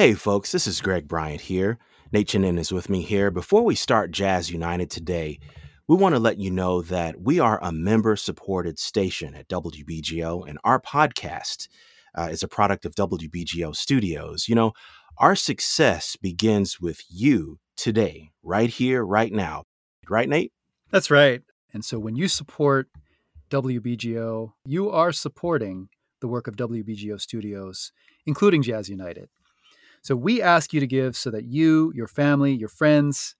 Hey, folks, this is Greg Bryant here. Nate Chinen is with me here. Before we start Jazz United today, we want to let you know that we are a member supported station at WBGO, and our podcast uh, is a product of WBGO Studios. You know, our success begins with you today, right here, right now. Right, Nate? That's right. And so when you support WBGO, you are supporting the work of WBGO Studios, including Jazz United. So we ask you to give so that you, your family, your friends,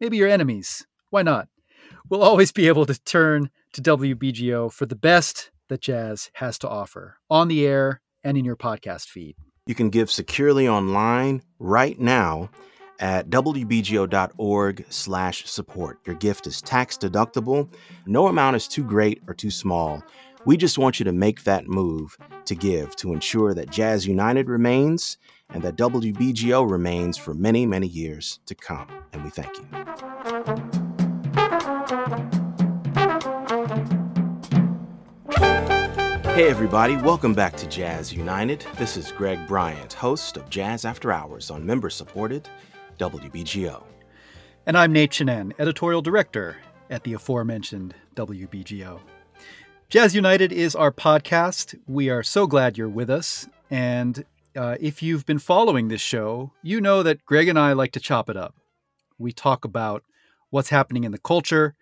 maybe your enemies, why not? We'll always be able to turn to WBGO for the best that jazz has to offer on the air and in your podcast feed. You can give securely online right now at wbgo.org slash support. Your gift is tax deductible. No amount is too great or too small. We just want you to make that move to give to ensure that Jazz United remains and that WBGO remains for many, many years to come. And we thank you. Hey, everybody, welcome back to Jazz United. This is Greg Bryant, host of Jazz After Hours on member supported WBGO. And I'm Nate Chinen, editorial director at the aforementioned WBGO. Jazz United is our podcast. We are so glad you're with us. And uh, if you've been following this show, you know that Greg and I like to chop it up. We talk about what's happening in the culture,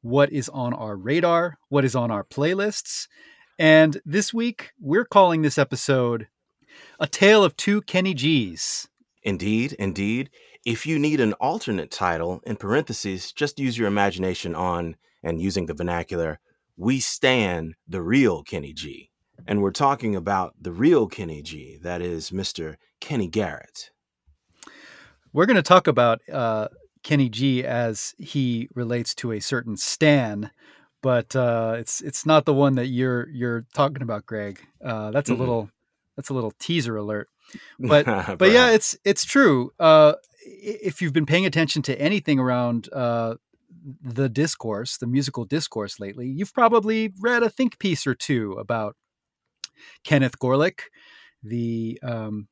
what is on our radar, what is on our playlists, and this week, we're calling this episode A Tale of Two Kenny G's. Indeed, indeed. If you need an alternate title, in parentheses, just use your imagination on and using the vernacular, we stand the real Kenny G. And we're talking about the real Kenny G, that is Mr. Kenny Garrett. We're going to talk about uh, Kenny G as he relates to a certain Stan but uh, it's it's not the one that you're you're talking about, Greg. Uh, that's a mm-hmm. little that's a little teaser alert. But but yeah, it's it's true. Uh, if you've been paying attention to anything around uh, the discourse, the musical discourse lately, you've probably read a think piece or two about Kenneth Gorelick, the um,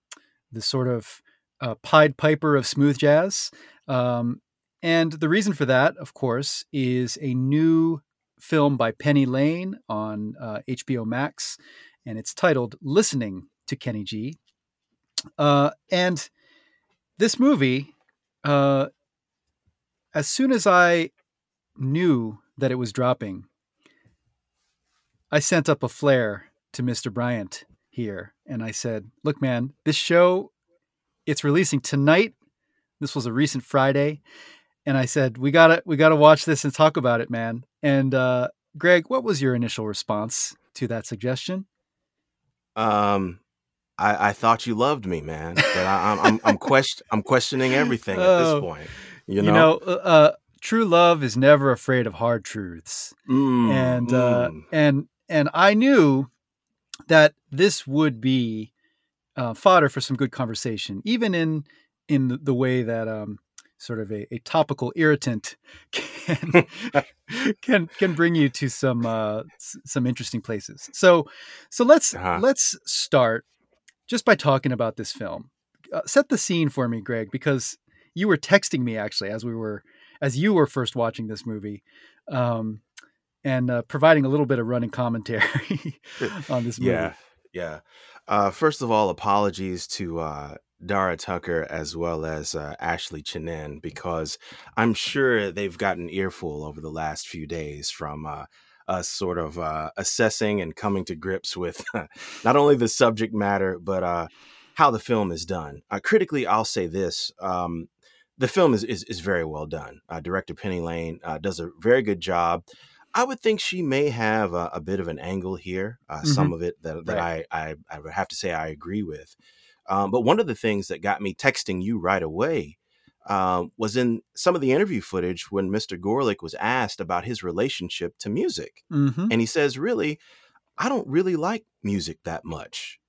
the sort of uh, Pied Piper of smooth jazz. Um, and the reason for that, of course, is a new film by Penny Lane on uh, HBO Max, and it's titled "Listening to Kenny G." Uh, and this movie, uh, as soon as I knew that it was dropping, I sent up a flare to Mr. Bryant here, and I said, "Look, man, this show, it's releasing tonight. This was a recent Friday." and I said, "We gotta, we gotta watch this and talk about it, man." And uh, Greg, what was your initial response to that suggestion? Um, I, I thought you loved me, man, but I, am I'm, I'm, question, I'm questioning everything at this oh, point. You know, you know uh, uh, true love is never afraid of hard truths, mm, and uh, mm. and and I knew that this would be uh, fodder for some good conversation, even in in the, the way that um, sort of a, a topical irritant can can can bring you to some uh, some interesting places. So so let's uh-huh. let's start just by talking about this film. Uh, set the scene for me, Greg, because you were texting me actually as we were as you were first watching this movie. Um, and uh, providing a little bit of running commentary on this movie. Yeah, yeah. Uh, first of all, apologies to uh, Dara Tucker as well as uh, Ashley Chinen because I'm sure they've gotten earful over the last few days from uh, us sort of uh, assessing and coming to grips with not only the subject matter but uh, how the film is done. Uh, critically, I'll say this: um, the film is, is, is very well done. Uh, director Penny Lane does a very good job. I would think she may have a, a bit of an angle here. Mm-hmm. Some of it that, that right. I, I I would have to say I agree with. Um, but one of the things that got me texting you right away um, was in some of the interview footage when Mr. Gorelick was asked about his relationship to music. Mm-hmm. And he says, Really, I don't really like music that much.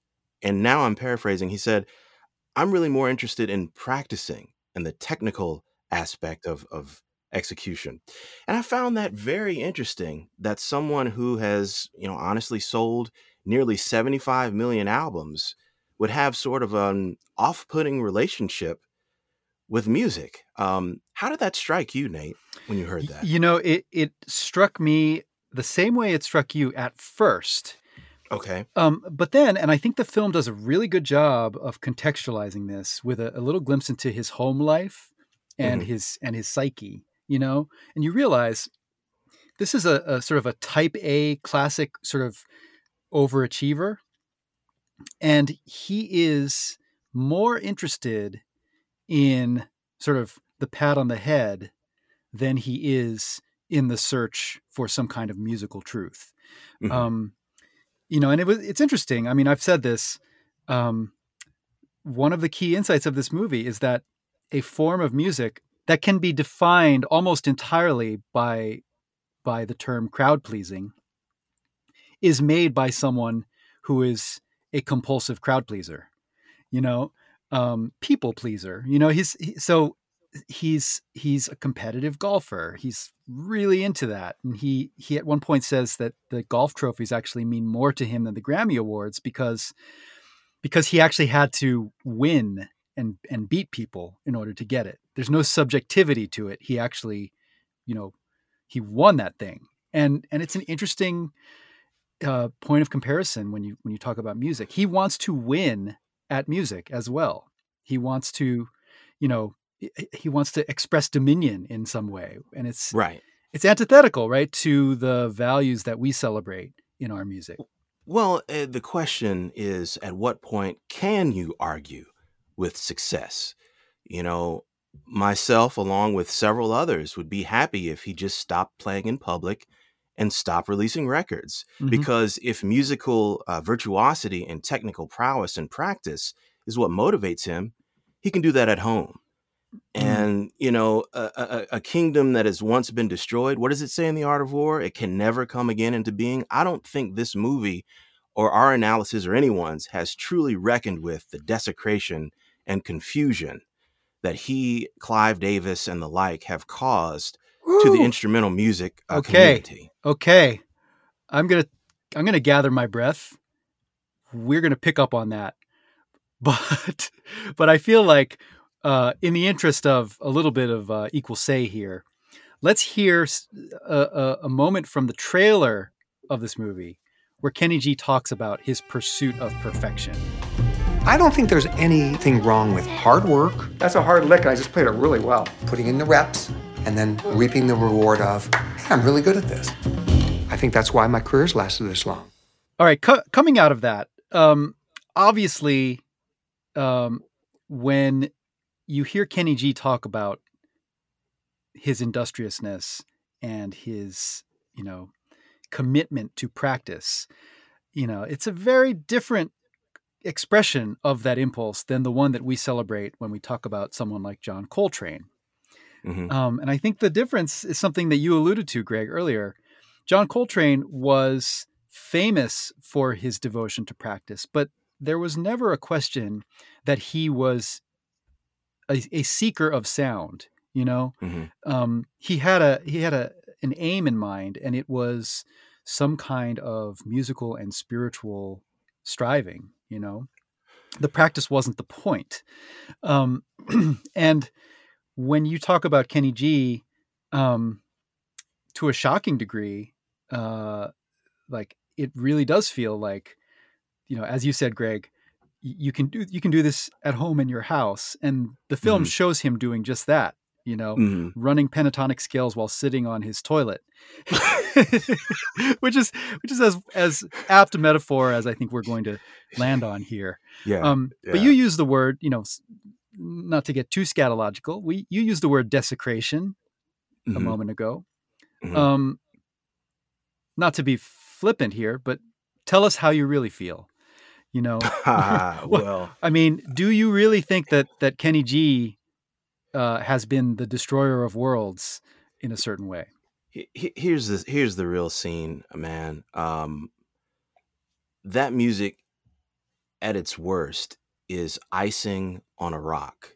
And now I'm paraphrasing. He said, I'm really more interested in practicing and the technical aspect of, of execution. And I found that very interesting that someone who has, you know, honestly sold nearly 75 million albums would have sort of an off-putting relationship with music. Um, how did that strike you, Nate, when you heard that? You know, it it struck me the same way it struck you at first. Okay. Um, but then, and I think the film does a really good job of contextualizing this with a, a little glimpse into his home life and Mhm. his and his psyche. You know, and you realize this is a, a sort of a type A classic sort of overachiever, and he is more interested in sort of the pat on the head than he is in the search for some kind of musical truth. Mhm. Um, you know, and it was it's interesting. I mean, I've said this. Um, one of the key insights of this movie is that a form of music that can be defined almost entirely by by the term crowd pleasing is made by someone who is a compulsive crowd pleaser. You know, um, people pleaser. You know, he's he, so he's he's a competitive golfer. He's really into that, and he he at one point says that the golf trophies actually mean more to him than the Grammy awards because because he actually had to win and and beat people in order to get it. There's no subjectivity to it. He actually, you know, he won that thing, and and it's an interesting uh, point of comparison when you when you talk about music. He wants to win at music as well. He wants to, you know, he- wants to express dominion in some way, and it's Right. it's antithetical, right, to the values that we celebrate in our music. Well, uh, the question is at what point can you argue with success? You know, myself, along with several others, would be happy if he just stopped playing in public and stopped releasing records. Mhm. Because if musical uh, virtuosity and technical prowess and practice is what motivates him, he can do that at home. Mm. And, you know, a, a, a kingdom that has once been destroyed, what does it say in The Art of War? It can never come again into being. I don't think this movie or our analysis or anyone's has truly reckoned with the desecration and confusion that he, Clive Davis, and the like have caused to the instrumental music uh, Okay. community. okay. I'm gonna i'm gonna gather my breath. We're gonna pick up on that. But but i feel like uh in the interest of a little bit of uh, equal say here let's hear a moment from the trailer of this movie where kenny g talks about his pursuit of perfection I don't think there's anything wrong with hard work, That's a hard lick, and I just played it really well. putting in the reps, and then reaping the reward of, hey, I'm really good at this. I think that's why my career's lasted this long. All right, co- coming out of that, um, obviously, um, when you hear Kenny G talk about his industriousness and his, you know, commitment to practice, you know, it's a very different expression of that impulse than the one that we celebrate when we talk about someone like John Coltrane. Mhm. Um, and I think the difference is something that you alluded to, Greg, earlier. John Coltrane was famous for his devotion to practice, but there was never a question that he was a, a seeker of sound. You know, Mhm. um, he had a he had a an aim in mind, and it was some kind of musical and spiritual striving. You know, the practice wasn't the point. Um, and when you talk about Kenny G, um, to a shocking degree, uh, like it really does feel like, you know, as you said, Greg, you can do you can do this at home in your house, and the film Mhm. shows him doing just that. You know, Mhm. running pentatonic scales while sitting on his toilet, which is which is as as apt a metaphor as I think we're going to land on here. Yeah. Um, But you use the word, you know, not to get too scatological. We you use the word desecration a Mhm. moment ago. Mhm. Um, not to be flippant here, but tell us how you really feel. You know, Well, well, I mean, do you really think that that Kenny G uh, has been the destroyer of worlds in a certain way? he- he- here's the here's the real scene, man. Um, that music, at its worst, is icing on a rock,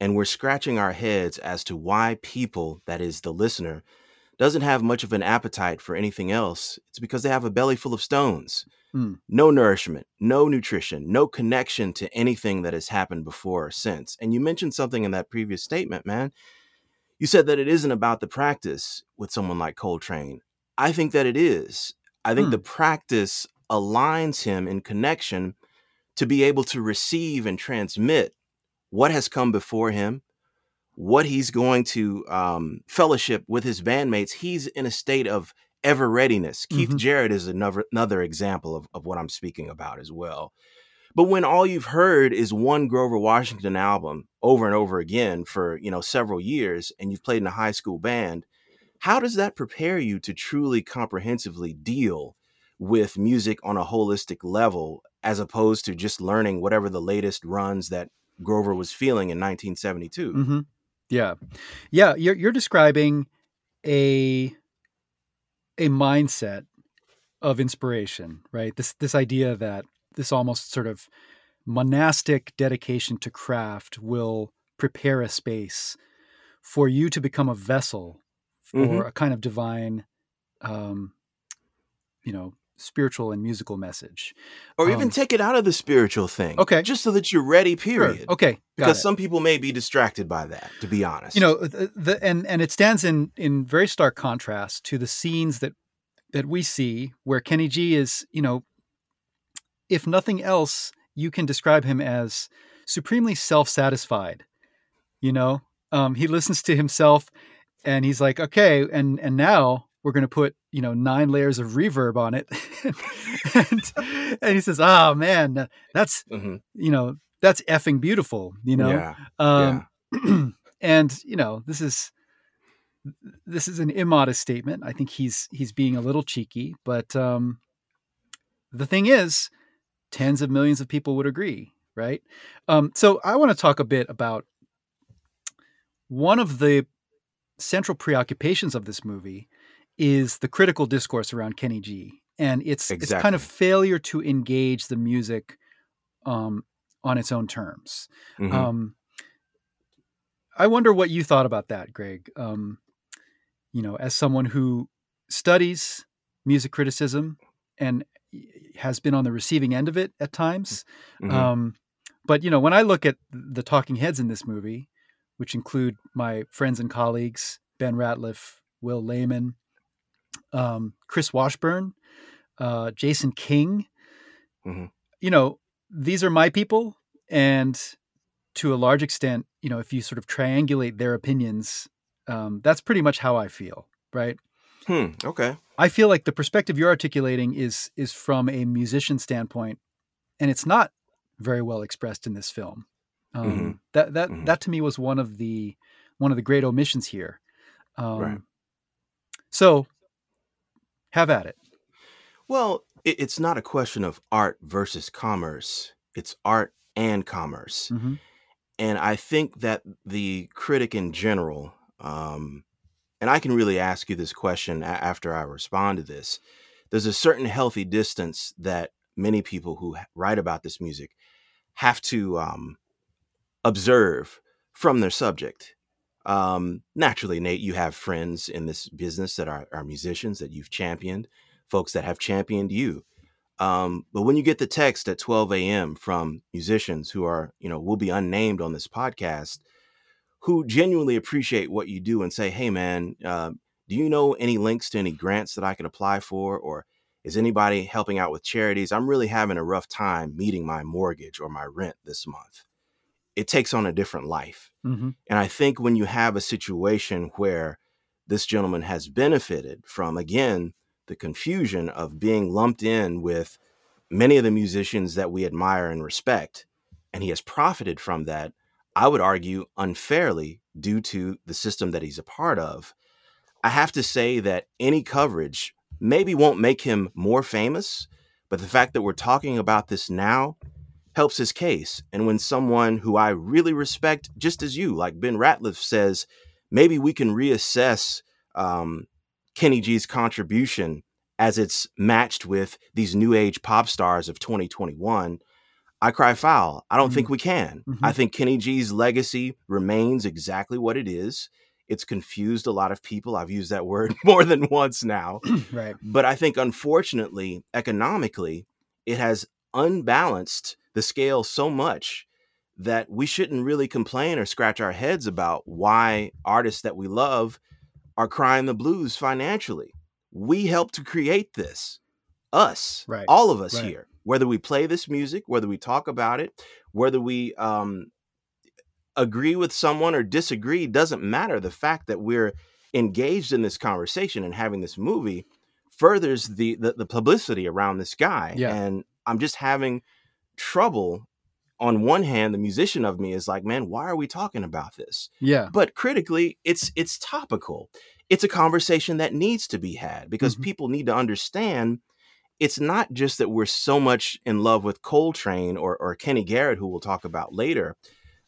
and we're scratching our heads as to why people, that is the listener, doesn't have much of an appetite for anything else. It's because they have a belly full of stones. Mm. No nourishment, no nutrition, no connection to anything that has happened before or since. And you mentioned something in that previous statement, man. You said that it isn't about the practice with someone like Coltrane. I think that it is. I think Hmm. the practice aligns him in connection to be able to receive and transmit what has come before him, what he's going to um, fellowship with his bandmates. He's in a state of ever readiness. Keith Mhm. Jarrett is another another example of, of what I'm speaking about as well. But when all you've heard is one Grover Washington album over and over again for you know several years, and you've played in a high school band, how does that prepare you to truly comprehensively deal with music on a holistic level, as opposed to just learning whatever the latest runs that Grover was feeling in 1972? hmm Yeah, yeah. You're you're describing a a mindset of inspiration, right? This this idea that this almost sort of monastic dedication to craft will prepare a space for you to become a vessel for Mhm. a kind of divine, um, you know, spiritual and musical message. Or even Um, take it out of the spiritual thing. Okay. Just so that you're ready, Sure. period. Okay, got Because it. some people may be distracted by that, to be honest. you know the, the and and it stands in in very stark contrast to the scenes that that we see where Kenny G is you know if nothing else you can describe him as supremely self-satisfied you know um, he listens to himself and he's like okay and and now we're going to put you know nine layers of reverb on it and, and he says oh man that's Mhm. you know that's effing beautiful you know yeah. um, and you know, this is this is an immodest statement. I think he's he's being a little cheeky, but um, the thing is, tens of millions of people would agree, right? Um, so I want to talk a bit about one of the central preoccupations of this movie is the critical discourse around Kenny G, and it's it's kind of failure to engage the music um, on its own terms. Mhm. Um, I wonder what you thought about that, Greg. Um, you know, as someone who studies music criticism and has been on the receiving end of it at times. Mhm. Um, but you know, when I look at the talking heads in this movie, which include my friends and colleagues Ben Ratliff, Will Layman, um, Chris Washburn, uh, Jason King, Mhm. you know, these are my people, and to a large extent, you know, if you sort of triangulate their opinions, um, that's pretty much how I feel, right? Hmm. Okay. I feel like the perspective you're articulating is is from a musician standpoint, and it's not very well expressed in this film. Um, Mhm. That that Mhm. that to me was one of the one of the great omissions here. Um, Right. So, have at it. Well, it's not a question of art versus commerce. It's art and commerce. Mhm. And I think that the critic in general, um, and I can really ask you this question after I respond to this, there's a certain healthy distance that many people who write about this music have to um, observe from their subject. Um, naturally, Nate, you have friends in this business that are, are musicians that you've championed, folks that have championed you. Um, but when you get the text at 12 a.m. from musicians who are, you know, will be unnamed on this podcast, who genuinely appreciate what you do and say, hey, man, uh, do you know any links to any grants that I could apply for? Or is anybody helping out with charities? I'm really having a rough time meeting my mortgage or my rent this month. It takes on a different life. hmm And I think when you have a situation where this gentleman has benefited from, again, the confusion of being lumped in with many of the musicians that we admire and respect, and he has profited from that, I would argue unfairly due to the system that he's a part of. I have to say that any coverage maybe won't make him more famous, but the fact that we're talking about this now helps his case. And when someone who I really respect, just as you, like Ben Ratliff says, maybe we can reassess um, Kenny G's contribution as it's matched with these new age pop stars of 2021. I cry foul. I don't think we can. Mhm. I think Kenny G's legacy remains exactly what it is. It's confused a lot of people. I've used that word more than once now. right. But I think, unfortunately, economically, it has unbalanced the scale so much that we shouldn't really complain or scratch our heads about why artists that we love are crying the blues financially. We helped to create this. Us, Right, all of us right. here, whether we play this music, whether we talk about it, whether we um, agree with someone or disagree, doesn't matter. The fact that we're engaged in this conversation and having this movie furthers the the, the publicity around this guy. Yeah. And I'm just having trouble. On one hand, the musician of me is like, man, why are we talking about this? Yeah. but critically it's it's topical it's a conversation that needs to be had because Mhm. people need to understand it's not just that we're so much in love with coltrane or, or kenny garrett who we'll talk about later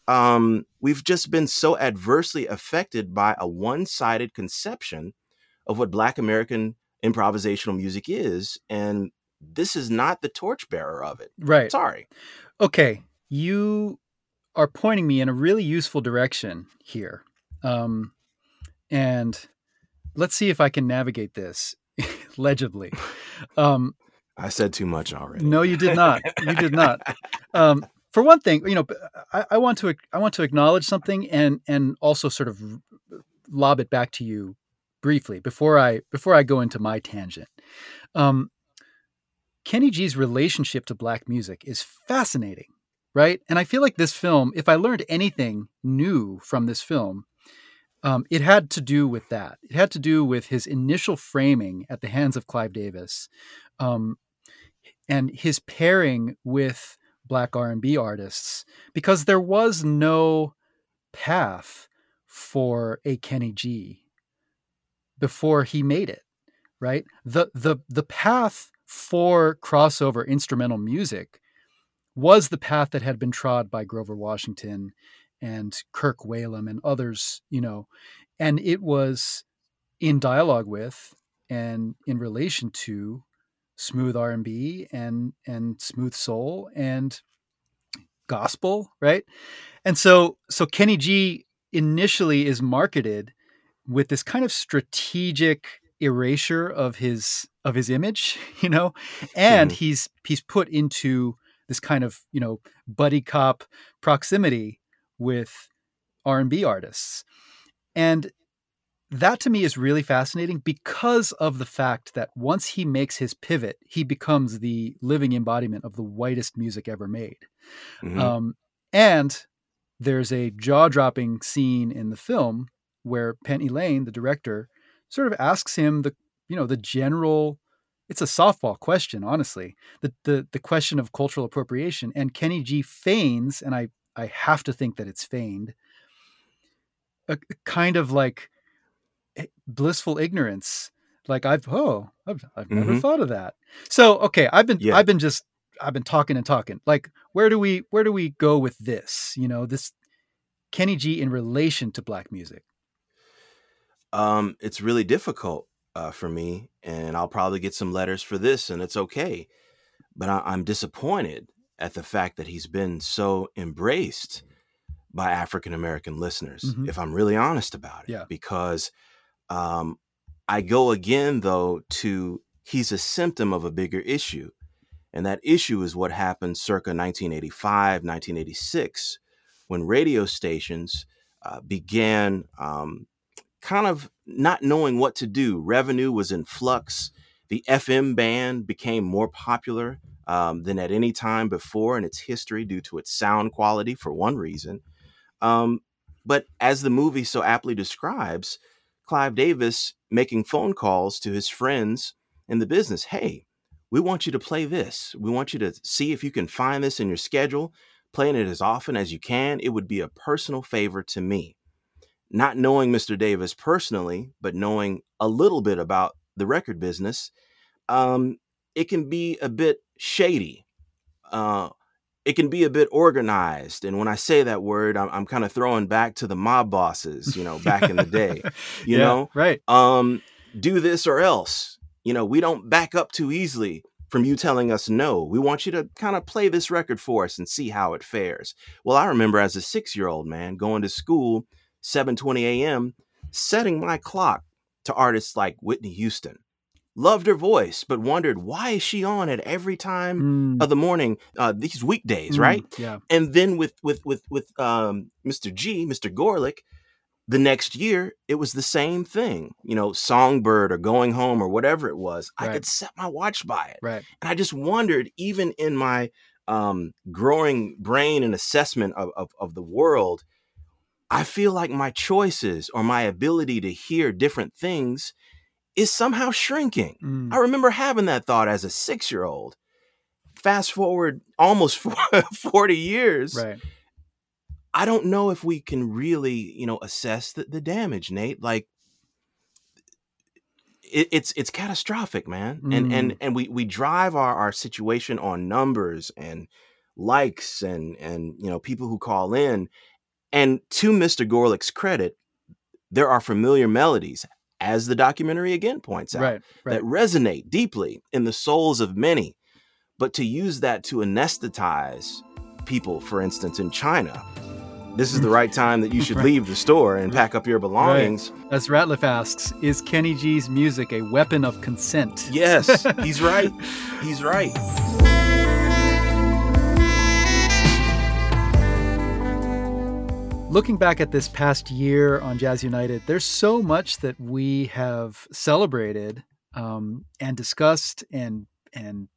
um, we've just been so adversely affected by a one-sided conception of what black american improvisational music is and this is not the torchbearer of it Right. sorry Okay. You are pointing me in a really useful direction here. Um, and let's see if I can navigate this legibly. Um, i said too much already no, you did not. You did not. Um, for one thing, you know, I, I want to I want to acknowledge something and and also sort of lob it back to you briefly before I before I go into my tangent. Um, Kenny G's relationship to black music is fascinating, right? And I feel like this film, if I learned anything new from this film, um, it had to do with that. It had to do with his initial framing at the hands of Clive Davis, um, and his pairing with black R&B artists, because there was no path for a Kenny G before he made it right the the the path for crossover instrumental music was the path that had been trod by Grover Washington and Kirk Whalum and others you know and it was in dialogue with and in relation to smooth R&B and and smooth soul and gospel right? And so so Kenny G initially is marketed with this kind of strategic erasure of his of his image you know and Mhm. he's he's put into this kind of you know buddy cop proximity with r&b artists and that to me is really fascinating because of the fact that once he makes his pivot he becomes the living embodiment of the whitest music ever made Mhm. um, and there's a jaw-dropping scene in the film where Penny Lane, the director, sort of asks him the you know the general. It's a softball question, honestly. The the the question of cultural appropriation, and Kenny G feigns, and I I have to think that it's feigned, a, a kind of like blissful ignorance. Like I've oh I've I've never Mhm. thought of that. So okay, I've been Yeah. I've been just I've been talking and talking. Like where do we where do we go with this? You know this Kenny G in relation to black music. Um, it's really difficult uh, for me, and I'll probably get some letters for this, and it's okay. But I- I'm disappointed at the fact that he's been so embraced by African American listeners, Mhm. if I'm really honest about it. Yeah. Because um, I go again, though, to he's a symptom of a bigger issue. And that issue is what happened circa 1985, 1986, when radio stations uh, began um, kind of not knowing what to do. Revenue was in flux. The FM band became more popular um, than at any time before in its history due to its sound quality, for one reason. Um, but as the movie so aptly describes, Clive Davis making phone calls to his friends in the business hey, we want you to play this. We want you to see if you can find this in your schedule, playing it as often as you can. It would be a personal favor to me not knowing Mr. Davis personally, but knowing a little bit about the record business, um, it can be a bit shady. Uh, it can be a bit organized. And when I say that word, I'm, I'm kind of throwing back to the mob bosses, you know, back in the day. You Yeah, know, right? um, do this or else. You know, we don't back up too easily from you telling us no. We want you to kind of play this record for us and see how it fares. Well, I remember as a six year old man going to school, 7:20 a.m., setting my clock to artists like Whitney Houston, loved her voice, but wondered why is she on at every time Mm, of the morning uh, these weekdays, mm, right? Yeah. And then with with with with um, Mr. G, Mr. Gorelick, the next year it was the same thing. You know, Songbird or Going Home or whatever it was. I could set my watch by it, Right. and I just wondered, even in my um, growing brain and assessment of, of of the world, I feel like my choices or my ability to hear different things is somehow shrinking. Mm, I remember having that thought as a six year old. Fast forward almost 40 years. right. I don't know if we can really, you know, assess the, the damage, Nate. Like it, it's it's catastrophic, man. And and Mm. and we we drive our, our situation on numbers and likes and and you know people who call in. And to Mr. Gorelick's credit, there are familiar melodies, as the documentary again points out Right. Right. that resonate deeply in the souls of many. But to use that to anesthetize people, for instance, in China, this is the right time that you should Right. leave the store and pack up your belongings. As Ratliff asks, is Kenny G's music a weapon of consent? Yes, he's right. He's right. Looking back at this past year on Jazz United, there's so much that we have celebrated um, and discussed and and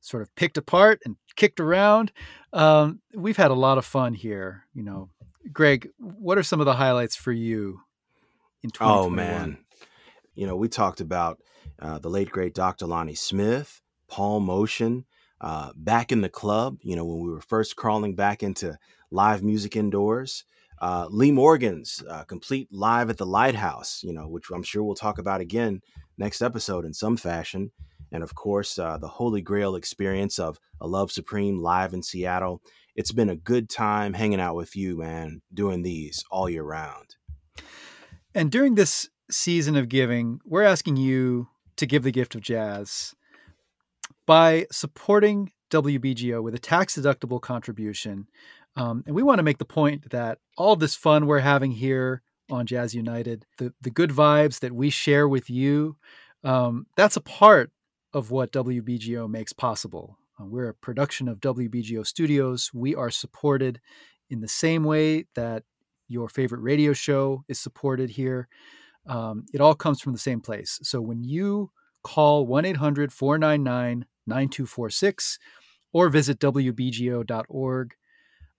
sort of picked apart and kicked around. Um, we've had a lot of fun here. You know, Greg, what are some of the highlights for you in 2021? Oh man, you know we talked about uh, the late great Dr. Lonnie Smith, Paul Motian, uh, back in the club. You know when we were first crawling back into live music indoors. Uh, Lee Morgan's uh, complete live at the Lighthouse. You know which I'm sure we'll talk about again next episode in some fashion. And of course, uh, the Holy Grail experience of A Love Supreme live in Seattle. It's been a good time hanging out with you, man, doing these all year round. And during this season of giving, we're asking you to give the gift of jazz by supporting WBGO with a tax deductible contribution. Um, and we want to make the point that all this fun we're having here on Jazz United, the, the good vibes that we share with you, um, that's a part of what WBGO makes possible. Uh, we're a production of WBGO Studios. We are supported in the same way that your favorite radio show is supported here. Um, it all comes from the same place. So when you call 1 800 499 9246 or visit WBGO.org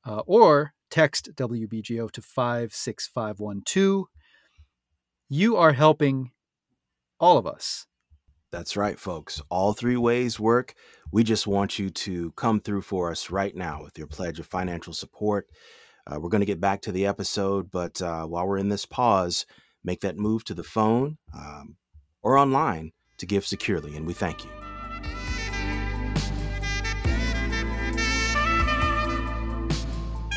uh, or text WBGO to 56512, you are helping all of us. That's right, folks. All three ways work. We just want you to come through for us right now with your pledge of financial support. Uh, we're going to get back to the episode, but uh, while we're in this pause, make that move to the phone um, or online to give securely, and we thank you.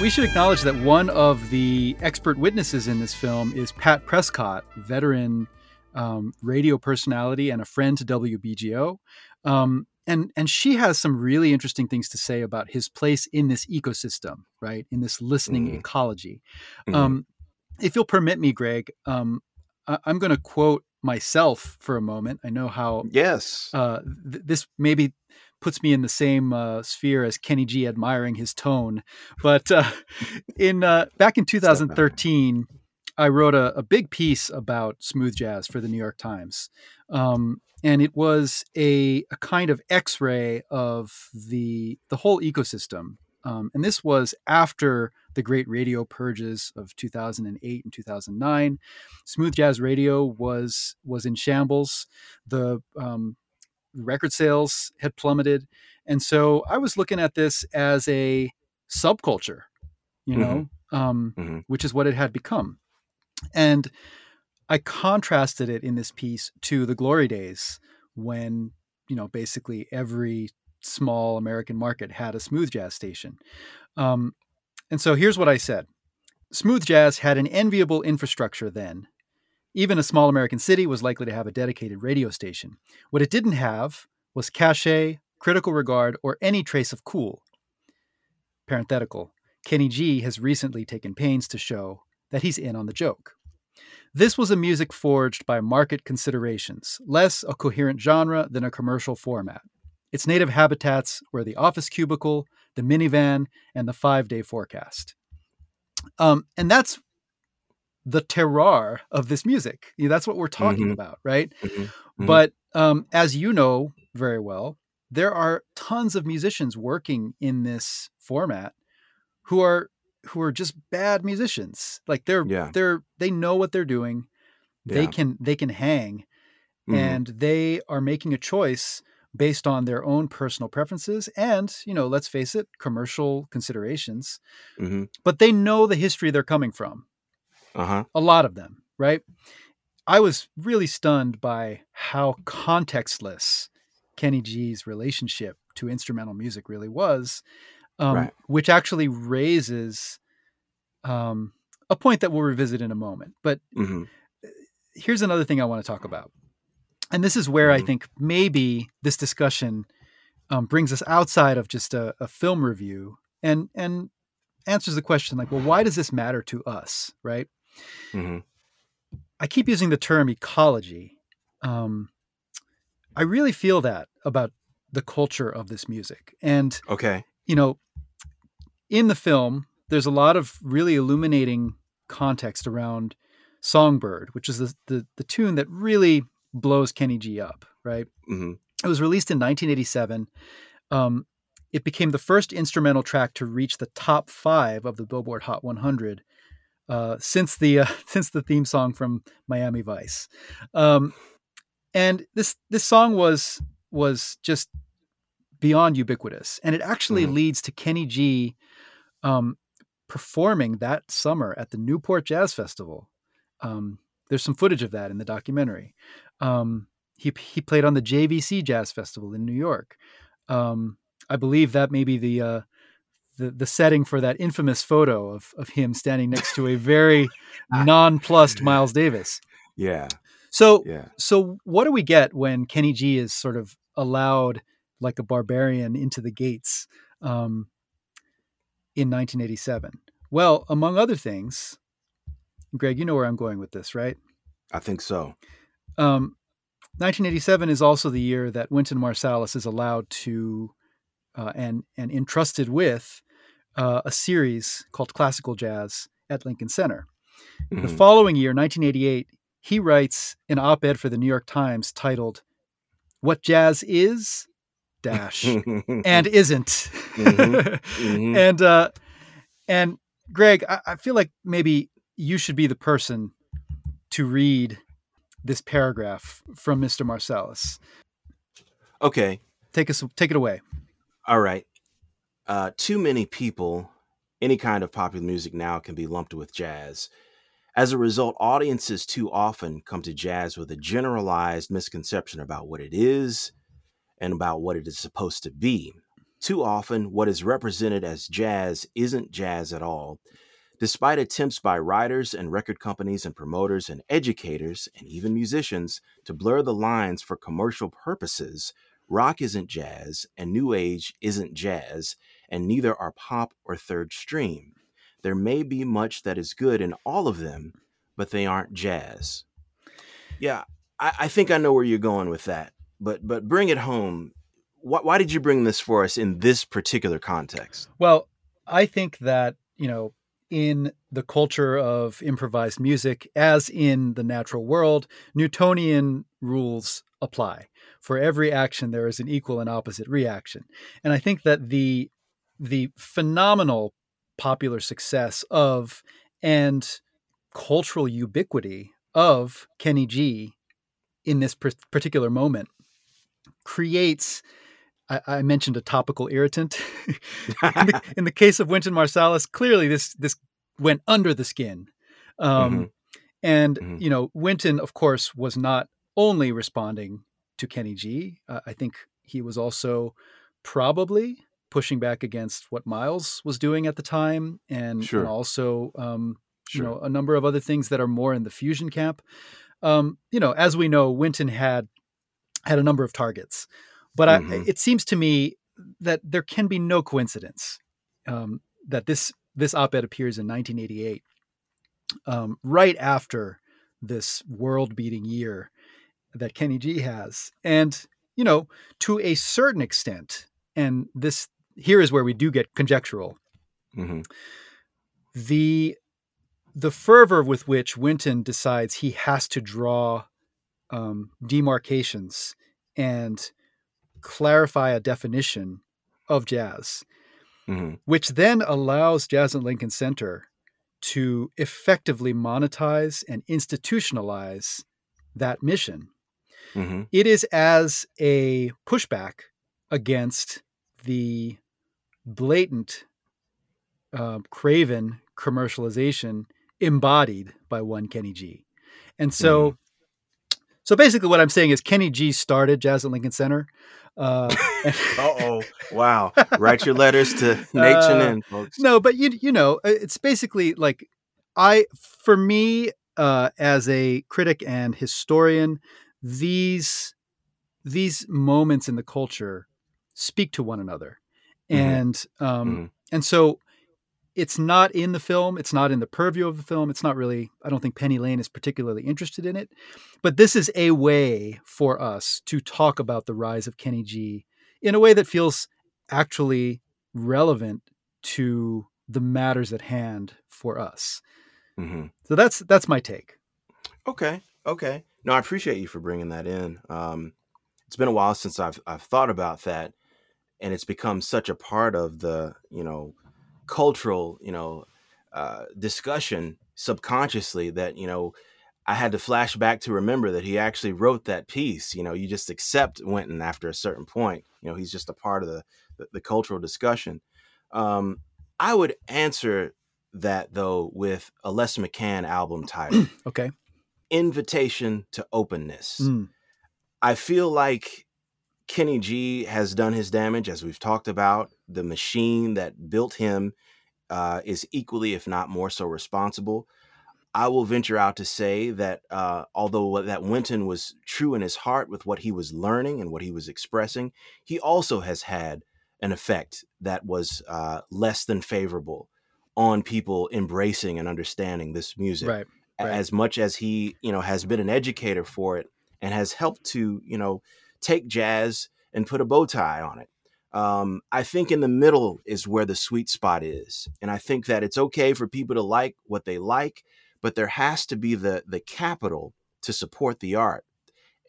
We should acknowledge that one of the expert witnesses in this film is Pat Prescott, veteran um, radio personality and a friend to WBGO. Um, and, and she has some really interesting things to say about his place in this ecosystem, right? In this listening Mhm. ecology. Um, if you'll permit me, Greg, um, I- I'm going to quote myself for a moment. I know how yes. uh, th- this maybe puts me in the same uh, sphere as Kenny G admiring his tone. But uh, in uh, back in 2013, I wrote a, a big piece about smooth jazz for the New York Times, um, and it was a, a kind of X-ray of the the whole ecosystem. Um, and this was after the great radio purges of 2008 and 2009. Smooth jazz radio was was in shambles. The um, record sales had plummeted, and so I was looking at this as a subculture, you know, um, Mhm. which is what it had become. And I contrasted it in this piece to the glory days when, you know, basically every small American market had a smooth jazz station. Um, and so here's what I said Smooth jazz had an enviable infrastructure then. Even a small American city was likely to have a dedicated radio station. What it didn't have was cachet, critical regard, or any trace of cool. Parenthetical Kenny G has recently taken pains to show that he's in on the joke. This was a music forged by market considerations, less a coherent genre than a commercial format. Its native habitats were the office cubicle, the minivan, and the five day forecast. Um, and that's the terroir of this music. You know, that's what we're talking Mhm. about, right? Mhm. Mhm. But um, as you know very well, there are tons of musicians working in this format who are who are just bad musicians. Like they're Yeah. they're they know what they're doing. They Yeah. can they can hang Mhm. and they are making a choice based on their own personal preferences and, you know, let's face it, commercial considerations. Mhm. But they know the history they're coming from Uh-huh. a lot of them, right? I was really stunned by how contextless Kenny G's relationship to instrumental music really was, um, Right. which actually raises um, a point that we'll revisit in a moment. But Mhm. here's another thing I want to talk about. And this is where I Mhm. think maybe this discussion um, brings us outside of just a, a film review and and answers the question like, well, why does this matter to us, right? Mhm. I keep using the term ecology. Um, I really feel that about the culture of this music. And, Okay. you know, in the film, there's a lot of really illuminating context around Songbird, which is the, the, the tune that really blows Kenny G up, right? Mhm. It was released in 1987. Um, it became the first instrumental track to reach the top five of the Billboard Hot 100 uh, since the uh, since the theme song from Miami Vice. Um, and this this song was was just beyond ubiquitous, and it actually Mhm. leads to Kenny G um, performing that summer at the Newport Jazz Festival. Um, there's some footage of that in the documentary. Um, he he played on the JVC Jazz Festival in New York. Um, I believe that may be the uh, the the setting for that infamous photo of of him standing next to a very nonplussed Miles Davis. Yeah. So Yeah. so what do we get when Kenny G is sort of allowed like a barbarian into the gates um, in 1987? Well, among other things, Greg, you know where I'm going with this, right? I think so. Um, 1987 is also the year that Wynton Marsalis is allowed to uh, and and entrusted with uh, a series called Classical Jazz at Lincoln Center. The Mhm. following year, 1988, he writes an op-ed for the New York Times titled "What Jazz Is Dash and Isn't," Mhm. Mhm. and uh, and Greg, I, I feel like maybe you should be the person to read this paragraph from Mr. Marsalis. okay. Take us, take it away. All right. Uh, too many people, any kind of popular music now can be lumped with jazz. As a result, audiences too often come to jazz with a generalized misconception about what it is and about what it is supposed to be. Too often, what is represented as jazz isn't jazz at all. Despite attempts by writers and record companies and promoters and educators and even musicians to blur the lines for commercial purposes, rock isn't jazz and new age isn't jazz, and neither are pop or third stream. There may be much that is good in all of them, but they aren't jazz. Yeah, I, I think I know where you're going with that, but but bring it home. Why, why did you bring this for us in this particular context? Well, I think that, you know, in the culture of improvised music, as in the natural world, Newtonian rules apply. For every action, there is an equal and opposite reaction. And I think that the the phenomenal popular success of and cultural ubiquity of Kenny G in this particular moment creates I, I mentioned a topical irritant. in, the, in the case of Wynton Marsalis, clearly this this went under the skin. Um, And Mhm. you know, Wynton, of course, was not only responding to Kenny G. Uh, I think he was also probably pushing back against what Miles was doing at the time, and, Sure. and also um, Sure. you know a number of other things that are more in the fusion camp. Um, you know, as we know, Wynton had had a number of targets, but I, Mhm. it seems to me that there can be no coincidence um, that this this op-ed appears in 1988, um, right after this world beating year that Kenny G has. And, you know, to a certain extent, and this here is where we do get conjectural. hmm The the fervor with which Wynton decides he has to draw um, demarcations and clarify a definition of jazz, hmm which then allows Jazz at Lincoln Center to effectively monetize and institutionalize that mission. hmm It is as a pushback against the blatant, uh, craven commercialization embodied by one Kenny G. And so, so basically, what I'm saying is Kenny G started Jazz at Lincoln Center. Uh, oh! Wow! Write your letters to Nate Uh, folks. no, but you you know, it's basically like I for me uh, as a critic and historian, these these moments in the culture speak to one another, Mhm. and um, Mhm. and so it's not in the film. It's not in the purview of the film. It's not really. I don't think Penny Lane is particularly interested in it, but this is a way for us to talk about the rise of Kenny G in a way that feels actually relevant to the matters at hand for us. hmm So that's that's my take. Okay. Okay. No, I appreciate you for bringing that in. Um, it's been a while since I've I've thought about that, and it's become such a part of the you know cultural you know uh, discussion subconsciously that you know I had to flash back to remember that he actually wrote that piece. You know, you just accept Wynton after a certain point. You know, he's just a part of the the, the cultural discussion. Um, I would answer that though with a Les McCann album title Okay. invitation to openness. Mm, I feel like Kenny G has done his damage, as we've talked about. The machine that built him uh, is equally, if not more so, responsible. I will venture out to say that uh, although that Wynton was true in his heart with what he was learning and what he was expressing, he also has had an effect that was uh, less than favorable on people embracing and understanding this music right. Right. as much as he you know has been an educator for it and has helped to you know take jazz and put a bow tie on it um, i think in the middle is where the sweet spot is and i think that it's okay for people to like what they like but there has to be the the capital to support the art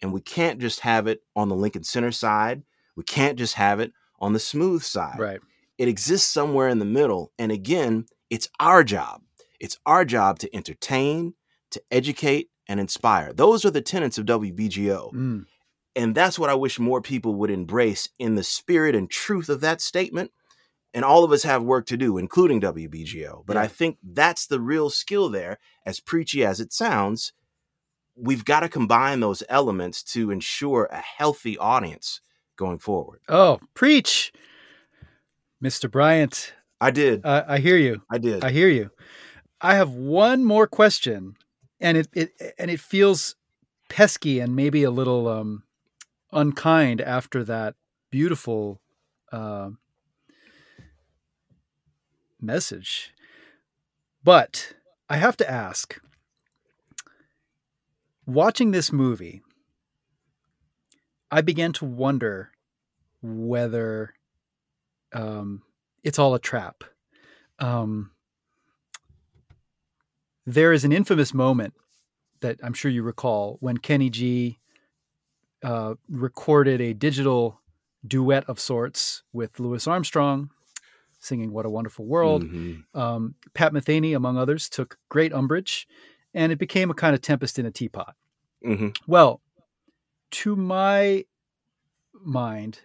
and we can't just have it on the lincoln center side we can't just have it on the smooth side Right. it exists somewhere in the middle. And again, it's our job. It's our job to entertain, to educate, and inspire. Those are the tenets of WBGO. Mm, And that's what I wish more people would embrace in the spirit and truth of that statement. And all of us have work to do, including WBGO. But I think that's the real skill there, as preachy as it sounds. We've got to combine those elements to ensure a healthy audience going forward. Oh, preach, Mr. Bryant. I did. Uh, I hear you. I did. I hear you. I have one more question, and it, it and it feels pesky and maybe a little um, unkind after that beautiful uh, message. But I have to ask: watching this movie, I began to wonder whether um, it's all a trap. Um, there is an infamous moment that I'm sure you recall when Kenny G uh, recorded a digital duet of sorts with Louis Armstrong singing What a Wonderful World. Mhm. Um, Pat Metheny, among others, took great umbrage, and it became a kind of tempest in a teapot. Mhm. Well, to my mind,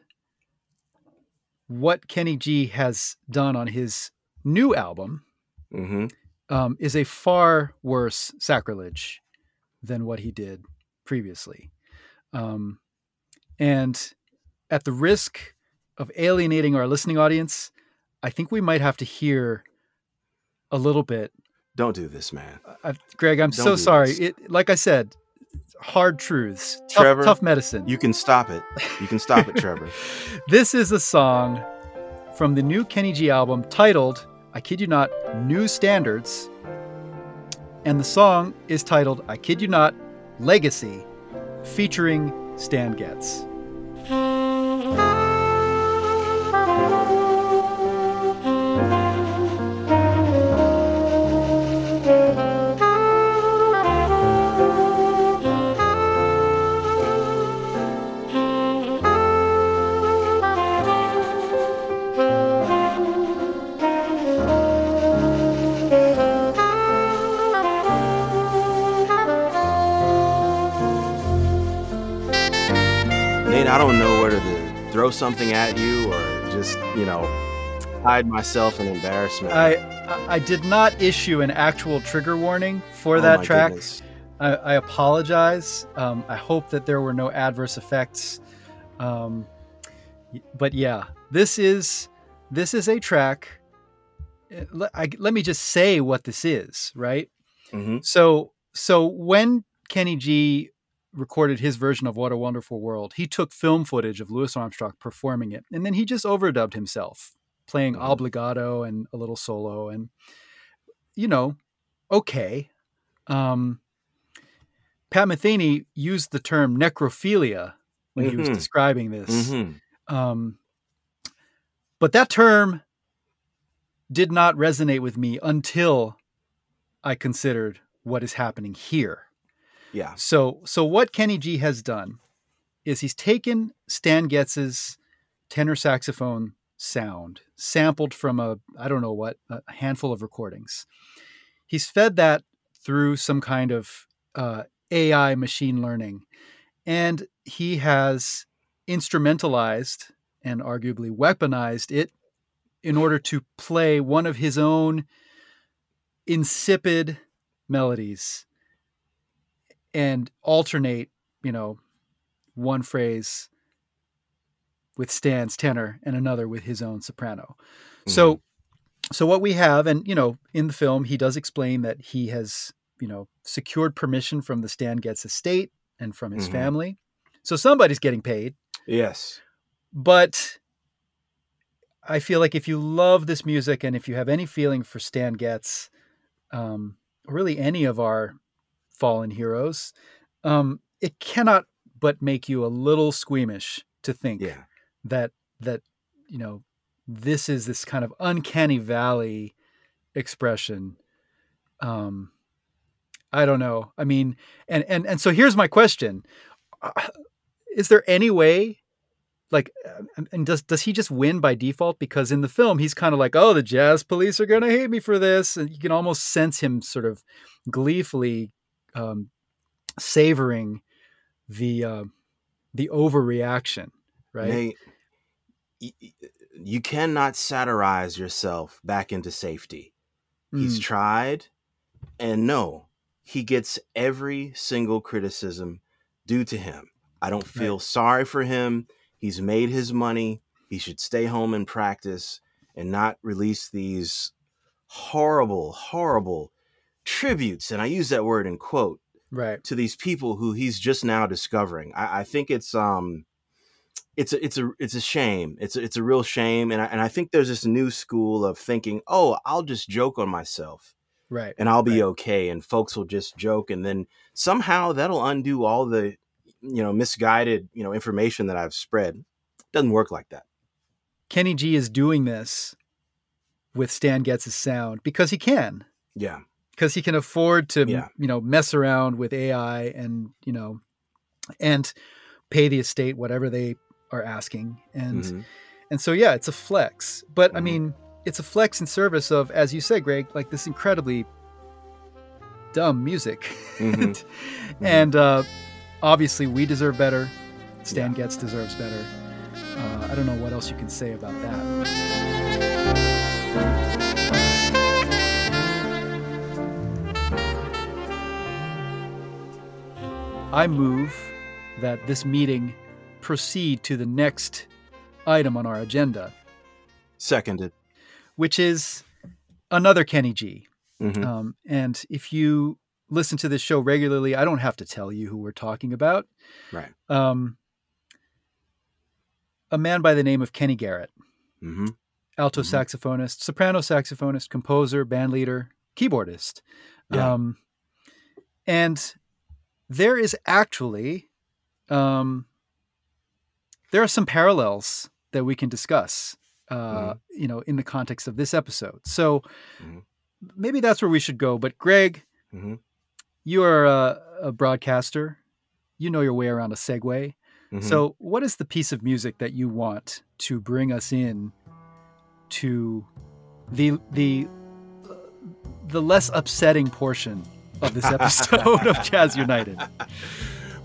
what Kenny G has done on his new album Mhm. um, is a far worse sacrilege than what he did previously. Um, and at the risk of alienating our listening audience, I think we might have to hear a little bit. Don't do this, man. Uh, Greg, I'm Don't so sorry. It, like I said, hard truths, tough, Trevor, tough medicine. You can stop it. You can stop it, Trevor. This is a song from the new Kenny G album titled, I kid you not, New Standards. And the song is titled, I kid you not, Legacy, featuring Stan Getz. Something at you or just, you know, hide myself in embarrassment. I I- did not issue an actual trigger warning for Oh that track. I, I apologize. Um, I hope that there were no adverse effects. Um, but yeah, this is this is a track. Let, I, let me just say what this is, right? Mhm. So so when Kenny G recorded his version of What a Wonderful World, he took film footage of Louis Armstrong performing it, and then he just overdubbed himself, playing Mhm. obligato and a little solo, and you know, okay. Um, Pat Metheny used the term necrophilia when he was Mhm. describing this. Mhm. Um, but that term did not resonate with me until I considered what is happening here. Yeah. So, so what Kenny G has done is he's taken Stan Getz's tenor saxophone sound, sampled from a I don't know what a handful of recordings. He's fed that through some kind of uh, AI machine learning, and he has instrumentalized and arguably weaponized it in order to play one of his own insipid melodies and alternate, you know, one phrase with Stan's tenor and another with his own soprano. So so what we have and you know, in the film he does explain that he has, you know, secured permission from the Stan Getz estate and from his Mhm. family. So somebody's getting paid, Yes. but I feel like if you love this music and if you have any feeling for Stan Getz, um, really any of our fallen heroes, um, it cannot but make you a little squeamish to think Yeah. that that you know this is this kind of uncanny valley expression. Um, I don't know. I mean, and and and so here's my question: Uh, Is there any way? Like, uh, and does does he just win by default? Because in the film, he's kind of like, "Oh, the jazz police are gonna hate me for this," and you can almost sense him sort of gleefully um, savoring the uh, the overreaction, right? Nate, you cannot satirize yourself back into safety. He's Mm, tried, and no, he gets every single criticism due to him. I don't feel sorry for him. He's made his money. He should stay home and practice and not release these horrible, horrible tributes. And I use that word in quote right. to these people who he's just now discovering. I, I think it's um it's a it's a it's a shame. It's a, it's a real shame, and I, and I think there's this new school of thinking, oh, I'll just joke on myself Right. and I'll be Right. okay, and folks will just joke, and then somehow that'll undo all the you know misguided you know information that I've spread. Doesn't work like that. Kenny G is doing this with Stan Getz's sound because he can, Yeah, because he can afford to, Yeah. you know, mess around with AI and you know, and pay the estate whatever they are asking, and Mhm. and so yeah, it's a flex. But I Mhm. mean, it's a flex in service of, as you say, Greg, like this incredibly dumb music, Mhm. and uh, obviously we deserve better. Stan Getz deserves better. Uh, I don't know what else you can say about that. I move that this meeting proceed to the next item on our agenda, seconded. which is another Kenny G. Mhm. Um, and if you listen to this show regularly, I don't have to tell you who we're talking about. Right. Um, a man by the name of Kenny Garrett, hmm alto Mhm. saxophonist, soprano saxophonist, composer, bandleader, keyboardist. Yeah. Um, And there is actually, um, there are some parallels that we can discuss, uh, you know, in the context of this episode. So Mhm. maybe that's where we should go. But Greg, Mhm. you are a, a broadcaster. You know your way around a segue. Mhm. So, what is the piece of music that you want to bring us in to the the the less upsetting portion of this episode of Jazz United?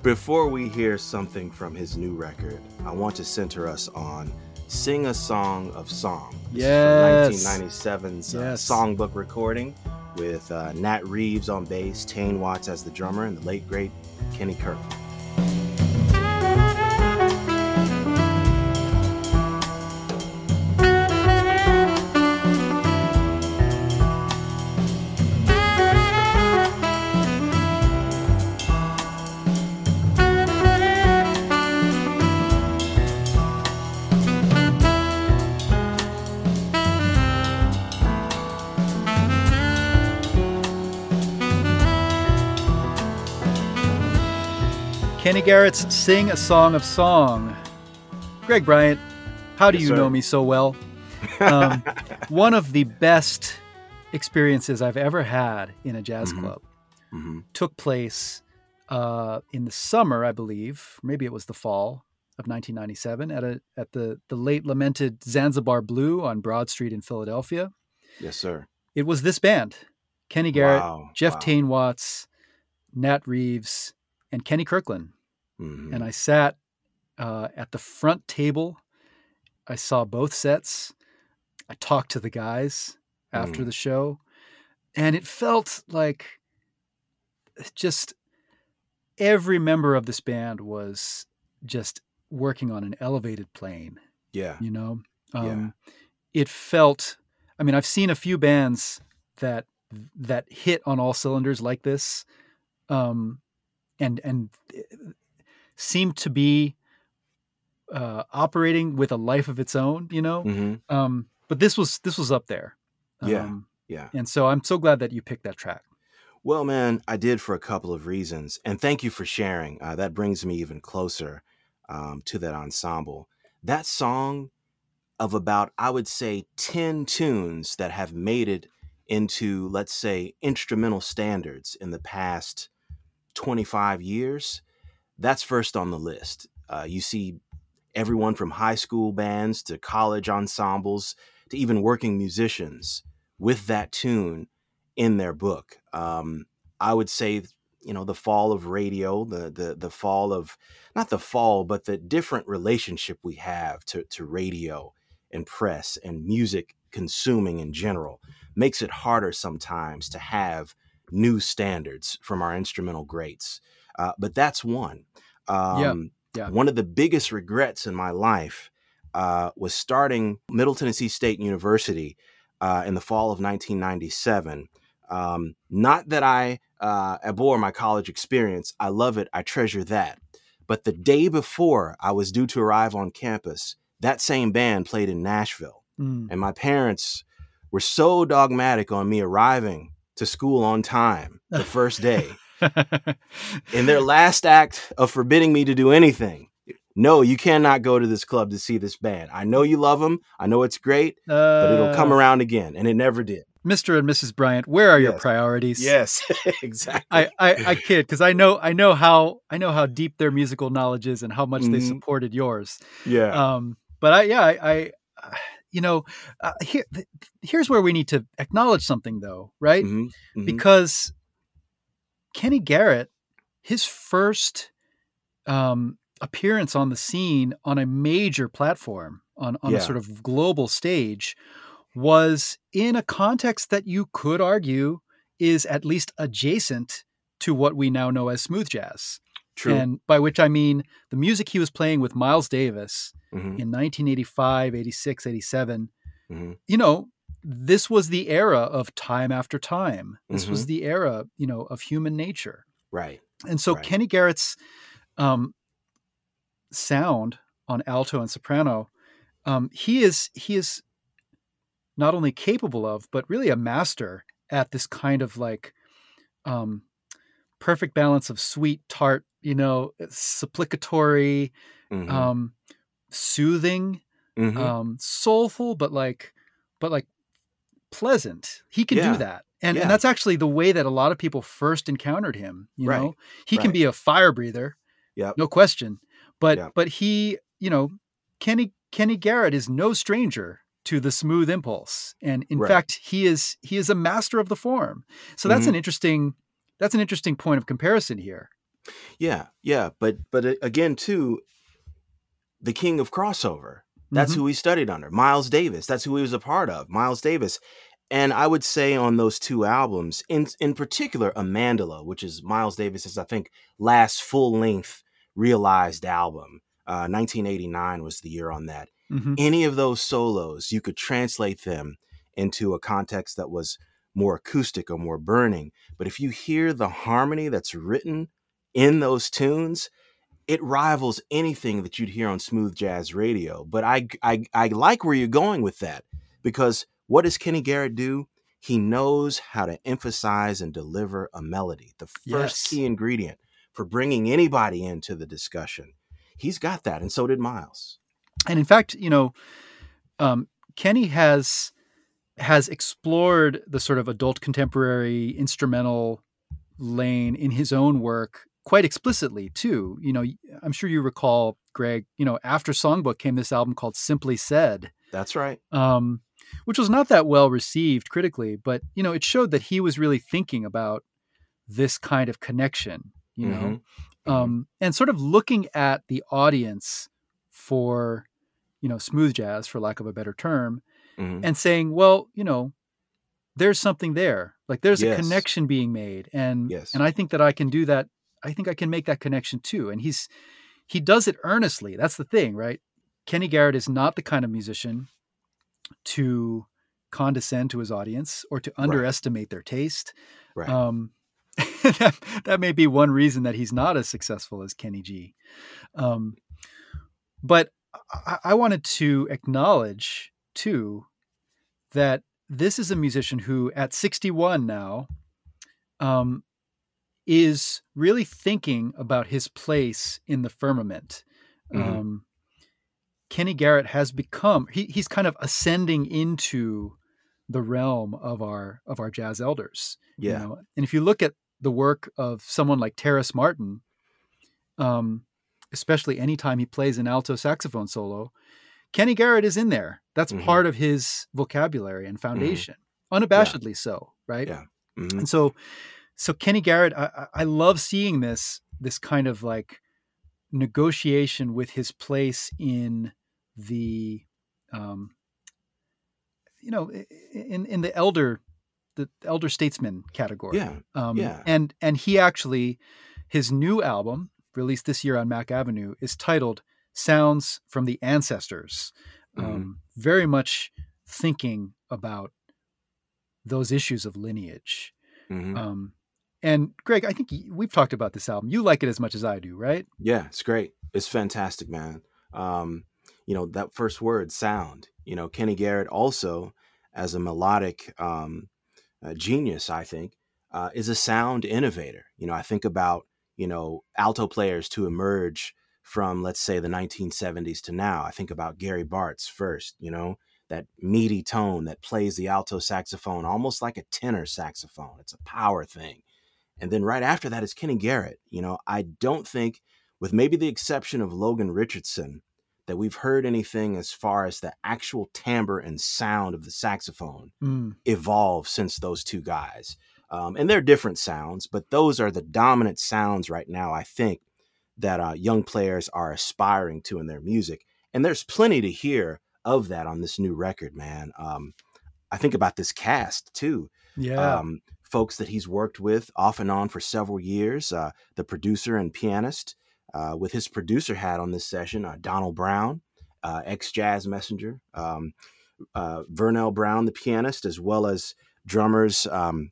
Before we hear something from his new record, I want to center us on Sing a Song of Song. This Yes. is from 1997's uh, Yes. songbook recording with uh, Nat Reeves on bass, Tain Watts as the drummer, and the late, great Kenny Kirkland. Kenny Garrett's "Sing a Song of Song." Greg Bryant, how do Yes, you know me so well? Um, one of the best experiences I've ever had in a jazz Mhm. club hmm took place uh, in the summer, I believe. Maybe it was the fall of 1997 at a at the the late lamented Zanzibar Blue on Broad Street in Philadelphia. Yes, sir. It was this band: Kenny Garrett, Wow, Jeff wow. Tain Watts, Nat Reeves, and Kenny Kirkland. Mhm. And I sat uh, at the front table. I saw both sets. I talked to the guys after Mm. the show, and it felt like just every member of this band was just working on an elevated plane yeah. you know Yeah. um it felt i mean i've seen a few bands that that hit on all cylinders like this um and and seemed to be uh operating with a life of its own you know hmm um but this was this was up there Yeah. um, Yeah. and so i'm so glad that you picked that track Well, man, I did for a couple of reasons, and thank you for sharing. Uh, that brings me even closer um, to that ensemble. That song of about, I would say, 10 tunes that have made it into, let's say, instrumental standards in the past 25 years, that's first on the list. Uh, you see everyone from high school bands to college ensembles to even working musicians with that tune in their book. Um, I would say, you know, the fall of radio, the the the fall of not the fall, but the different relationship we have to to radio and press and music consuming in general makes it harder sometimes to have new standards from our instrumental greats. Uh, but that's one. Um, yeah. One of the biggest regrets in my life uh, was starting Middle Tennessee State University uh, in the fall of 1997. Um, not that I uh, abhor my college experience, I love it, I treasure that. But the day before I was due to arrive on campus, that same band played in Nashville. Mm. And my parents were so dogmatic on me arriving to school on time the first day. in their last act of forbidding me to do anything, no, you cannot go to this club to see this band. I know you love them. I know it's great, but it'll come Uh, around again. And it never did. mr and mrs bryant where are your priorities Yes, exactly. I, I, I kid because I know I know how I know how deep their musical knowledge is and how much they Mhm. supported yours. yeah. Um, but I yeah I, I uh, you know uh, here here's where we need to acknowledge something though right Mhm, mhm. because Kenny Garrett his first um, appearance on the scene on a major platform on on Yeah. a sort of global stage was in a context that you could argue is at least adjacent to what we now know as smooth jazz. True. And by which I mean the music he was playing with Miles Davis Mhm, in 1985, 86, 87. mhm. You know, this was the era of time after time. This was Mhm. the era, you know, of human nature. Right. And so Right. Kenny Garrett's um, sound on alto and soprano, um, he is he is not only capable of, but really a master at this kind of like um, perfect balance of sweet, tart, you know, supplicatory, Mhm. um, soothing, Mhm. um, soulful, but like, but like pleasant. He can Yeah. do that, and Yeah. and that's actually the way that a lot of people first encountered him. You Right. know, he can be a fire breather, Yeah. no question, but but he, you know, Kenny Kenny Garrett is no stranger to the smooth impulse, and in Right. fact, he is he is a master of the form. So that's Mhm. an interesting that's an interesting point of comparison here. Yeah, yeah, but but uh, again, too, the king of crossover. That's Mhm. who he studied under. Miles Davis. That's who he was a part of. Miles Davis. And I would say on those two albums, in in particular, Amandla, which is Miles Davis's, I think, last full length realized album. Uh, 1989 was the year on that. Mhm. Any of those solos, you could translate them into a context that was more acoustic or more burning. But if you hear the harmony that's written in those tunes, it rivals anything that you'd hear on smooth jazz radio. But I, I, I like where you're going with that because what does Kenny Garrett do? He knows how to emphasize and deliver a melody, the first Yes. key ingredient for bringing anybody into the discussion. He's got that, and so did Miles. and in fact, you know, um, Kenny has has explored the sort of adult contemporary instrumental lane in his own work quite explicitly too. You know, I'm sure you recall, Greg. You know, after Songbook came this album called Simply Said, That's right. um, which was not that well received critically, but you know, it showed that he was really thinking about this kind of connection. You know, Mhm. Mhm. um, and sort of looking at the audience for you know smooth jazz for lack of a better term Mhm. and saying well you know there's something there like there's Yes. a connection being made and Yes. and i think that i can do that i think i can make that connection too and he's he does it earnestly that's the thing right kenny garrett is not the kind of musician to condescend to his audience or to underestimate their taste Right. um, that, that may be one reason that he's not as successful as Kenny G. Um, but I, I wanted to acknowledge too that this is a musician who, at 61 now, um, is really thinking about his place in the firmament. Mhm. Um, Kenny Garrett has become he, he's kind of ascending into the realm of our of our jazz elders. you yeah. know? And if you look at the work of someone like Terrace Martin, um, especially anytime he plays an alto saxophone solo, Kenny Garrett is in there. That's Mhm. part of his vocabulary and foundation, unabashedly so, right? Yeah. Mhm. And so, so Kenny Garrett, I, I love seeing this this kind of like negotiation with his place in the, um, you know, in in the elder, the elder statesman category. Yeah. Um, Yeah. And and he actually, his new album released this year on Mack Avenue is titled "Sounds from the Ancestors." Mhm. Um, very much thinking about those issues of lineage. Mhm. Um, and Greg, I think we've talked about this album. You like it as much as I do, right? Yeah, it's great. It's fantastic, man. Um, you know, that first word, sound. You know, Kenny Garrett also, as a melodic um, genius, I think, uh, is a sound innovator. You know, I think about, you know, alto players to emerge from, let's say, the 1970s to now. I think about Gary Bartz first, you know, that meaty tone that plays the alto saxophone almost like a tenor saxophone. It's a power thing. And then right after that is Kenny Garrett. You know, I don't think, with maybe the exception of Logan Richardson, that we've heard anything as far as the actual timbre and sound of the saxophone Mm, evolve since those two guys. Um, and they're different sounds, but those are the dominant sounds right now, I think, that uh, young players are aspiring to in their music. And there's plenty to hear of that on this new record, man. Um, I think about this cast too yeah. um, folks that he's worked with off and on for several years. Uh, the producer and pianist, uh, with his producer hat on this session, uh, Donald Brown, uh, ex jazz messenger, um, uh, Vernell Brown, the pianist, as well as drummers um,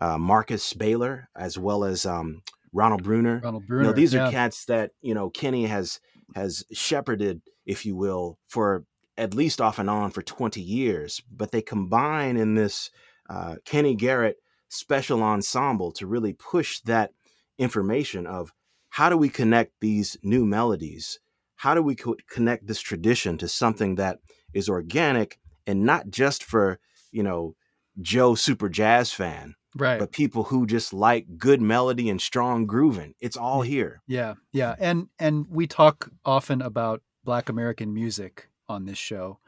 uh, Marcus Baylor, as well as um, Ronald Bruner. Ronald You Bruner. know, these yeah. are cats that you know Kenny has has shepherded, if you will, for at least off and on for 20 years. But they combine in this uh, Kenny Garrett special ensemble to really push that information of how do we connect these new melodies? How do we co- connect this tradition to something that is organic and not just for, you know, Joe super jazz fan, right but people who just like good melody and strong grooving. It's all here. yeah yeah and and we talk often about black american music on this show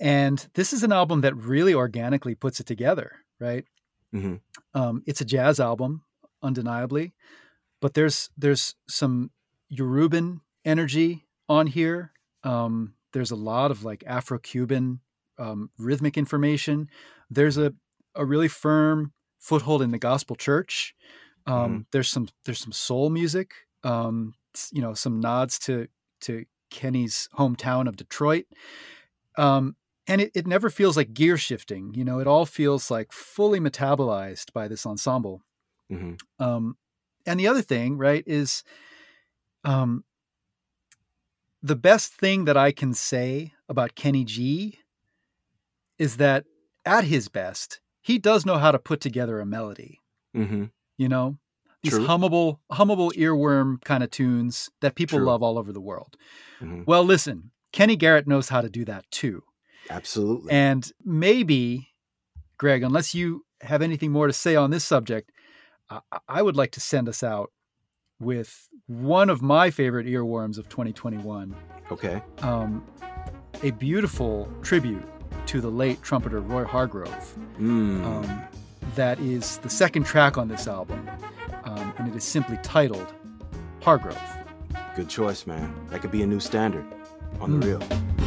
and this is an album that really organically puts it together right hmm um, it's a jazz album undeniably but there's there's some yoruban energy on here. Um, there's a lot of like afro-cuban um, rhythmic information. There's a, a really firm foothold in the gospel church. Um, there's some there's some soul music um, you know some nods to to kenny's hometown of detroit. Um, and it, it never feels like gear shifting you know it all feels like fully metabolized by this ensemble. Hmm um, and the other thing right is um, the best thing that i can say about kenny g is that at his best he does know how to put together a melody. Hmm you know? These True. hummable hummable earworm kind of tunes that people True. love all over the world. Hmm well listen kenny garrett knows how to do that too Absolutely. and maybe, Greg, unless you have anything more to say on this subject, I, I would like to send us out with one of my favorite earworms of 2021, okay. um, a beautiful tribute to the late trumpeter Roy Hargrove. Mm. Um, that is the second track on this album, um, and it is simply titled Hargrove. Good choice, man. That could be a new standard on the Mm. real.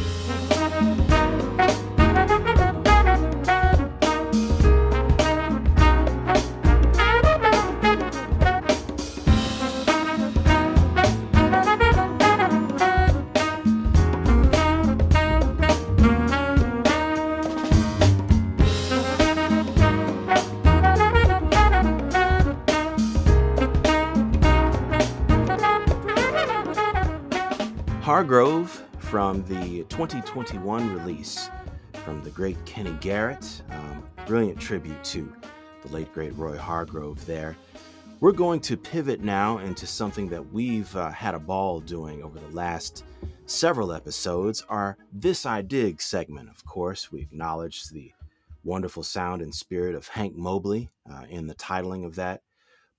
2021 release from the great Kenny Garrett. Um, brilliant tribute to the late, great Roy Hargrove there. We're going to pivot now into something that we've uh, had a ball doing over the last several episodes our This I Dig segment. Of course, we acknowledge the wonderful sound and spirit of Hank Mobley uh, in the titling of that.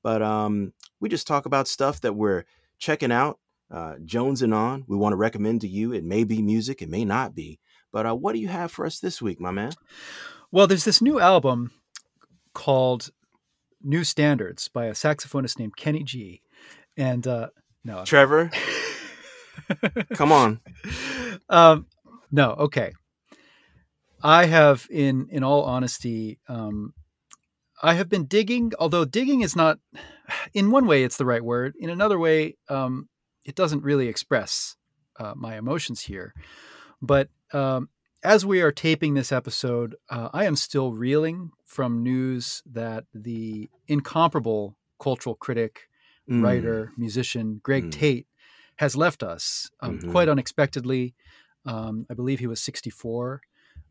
But um, we just talk about stuff that we're checking out uh, and on. We want to recommend to you. It may be music, it may not be. But uh, what do you have for us this week, my man? Well, there's this new album called New Standards by a saxophonist named Kenny G. And uh, no, Trevor, come on. um, no, okay. I have, in in all honesty, um, I have been digging. Although digging is not, in one way, it's the right word. In another way, um, it doesn't really express uh, my emotions here. But um, as we are taping this episode, uh, I am still reeling from news that the incomparable cultural critic, Mm, writer, musician Greg Mm. Tate has left us um, Mhm. quite unexpectedly. Um, I believe he was 64.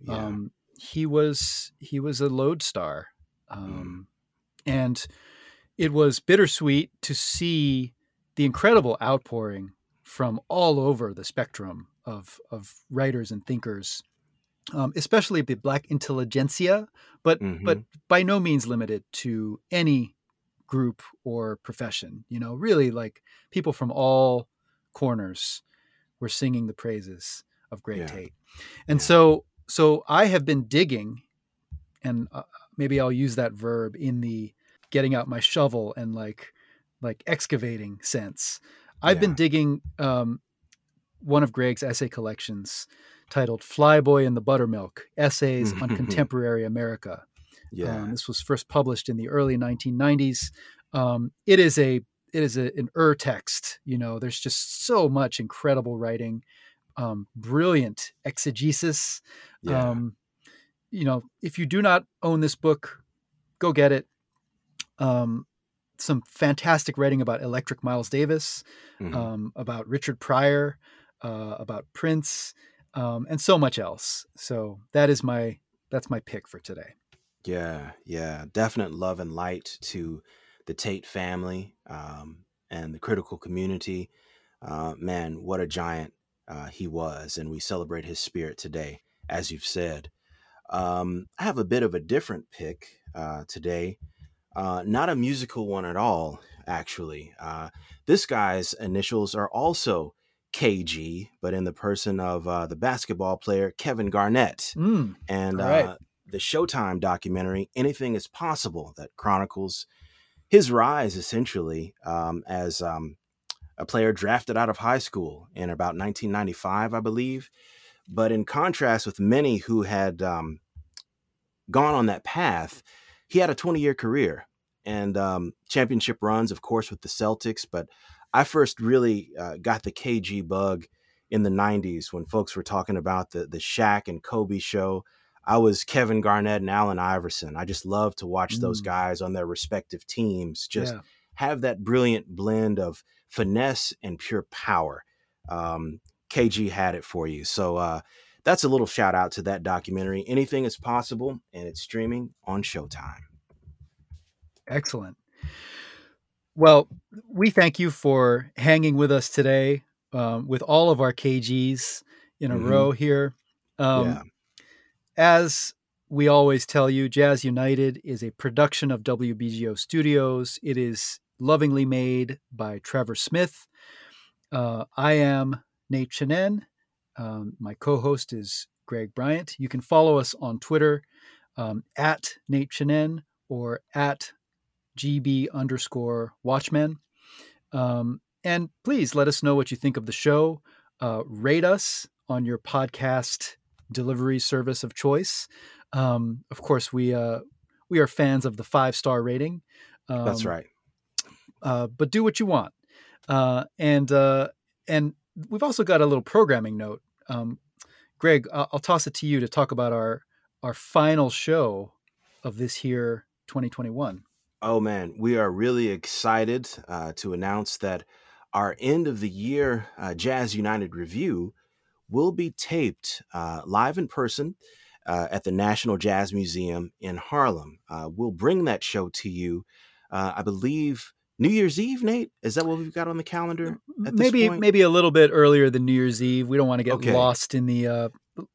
yeah. Um, he was he was a lodestar, Mm. um, and it was bittersweet to see the incredible outpouring from all over the spectrum of of writers and thinkers, um, especially the Black intelligentsia, but but Mhm. by no means limited to any group or profession. You know, really like people from all corners were singing the praises of Great Yeah. Tate. And Yeah. so so I have been digging and uh, maybe I'll use that verb in the getting out my shovel and like like excavating sense. I've been digging um, one of Greg's essay collections titled Flyboy in the Buttermilk Essays on Contemporary America. yeah. Um, this was first published in the early 1990s. Um, it is a it is a, an ur text. You know, there's just so much incredible writing, um, brilliant exegesis. yeah. Um, you know, if you do not own this book, go get it. Um, some fantastic writing about Electric Miles Davis, Mhm. um, about Richard Pryor, uh, about Prince, um, and so much else. So that is my that's my pick for today. Yeah, yeah, definite love and light to the Tate family um, and the critical community. Uh, man, what a giant uh, he was, and we celebrate his spirit today, as you've said. Um, I have a bit of a different pick uh, today, uh, not a musical one at all, actually. Uh, this guy's initials are also KG, but in the person of uh, the basketball player Kevin Garnett. Mm, and right. uh, the Showtime documentary, Anything is Possible, that chronicles his rise essentially um, as um, a player drafted out of high school in about 1995, I believe. But in contrast with many who had um, gone on that path, he had a 20 year career and um, championship runs, of course, with the Celtics. But I first really uh, got the KG bug in the 90s when folks were talking about the, the Shaq and Kobe show. I was Kevin Garnett and Allen Iverson. I just love to watch mm. those guys on their respective teams just yeah. have that brilliant blend of finesse and pure power. Um, KG had it for you. So uh, that's a little shout out to that documentary. Anything is possible, and it's streaming on Showtime. Excellent. Well, we thank you for hanging with us today um, with all of our KGs in a mm-hmm. row here. Um, yeah. As we always tell you, Jazz United is a production of WBGO Studios. It is lovingly made by Trevor Smith. Uh, I am Nate Chinen. Um, my co host is Greg Bryant. You can follow us on Twitter um, at Nate or at GB underscore Watchmen. Um, and please let us know what you think of the show. Uh, rate us on your podcast delivery service of choice. Um, of course, we uh, we are fans of the five star rating. Um, That's right. Uh, but do what you want, uh, and uh, and we've also got a little programming note. Um, Greg, I'll, I'll toss it to you to talk about our our final show of this here 2021. Oh man, we are really excited uh, to announce that our end of the year uh, Jazz United review will be taped uh, live in person uh, at the National Jazz Museum in Harlem. Uh, we'll bring that show to you, uh, I believe. New Year's Eve, Nate. Is that what we've got on the calendar? maybe, maybe a little bit earlier than New Year's Eve. We don't want to get okay. lost in the uh,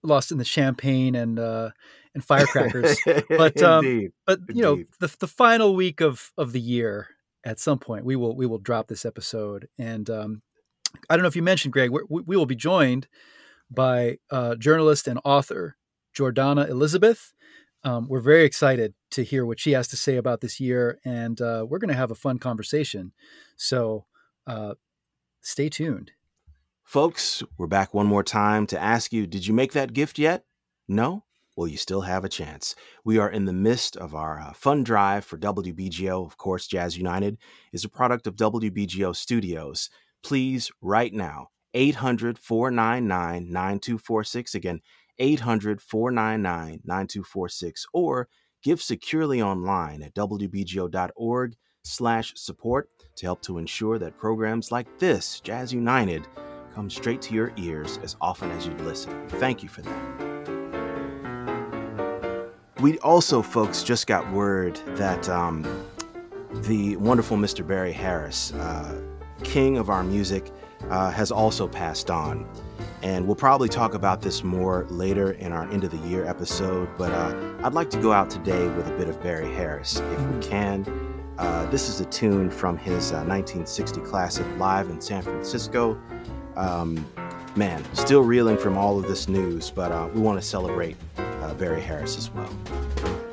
lost in the champagne and uh, and firecrackers. but um, but you know, the the final week of of the year, at some point, we will we will drop this episode. And um, I don't know if you mentioned, Greg, we, we will be joined by uh, journalist and author Jordannah Elizabeth. Um, we're very excited to hear what she has to say about this year, and uh, we're going to have a fun conversation. So uh, stay tuned. Folks, we're back one more time to ask you Did you make that gift yet? No? Well, you still have a chance. We are in the midst of our uh, fun drive for WBGO. Of course, Jazz United is a product of WBGO Studios. Please, right now, 800 499 9246. Again, 800 499 9246. Or give securely online at wbgo.org slash support to help to ensure that programs like this, Jazz United, come straight to your ears as often as you listen. Thank you for that. We also, folks, just got word that um, the wonderful Mr. Barry Harris, uh, king of our music, uh, has also passed on. And we'll probably talk about this more later in our end of the year episode, but uh, I'd like to go out today with a bit of Barry Harris, if we can. Uh, this is a tune from his 1960 uh, classic Live in San Francisco. Um, man, still reeling from all of this news, but uh, we want to celebrate uh, Barry Harris as well.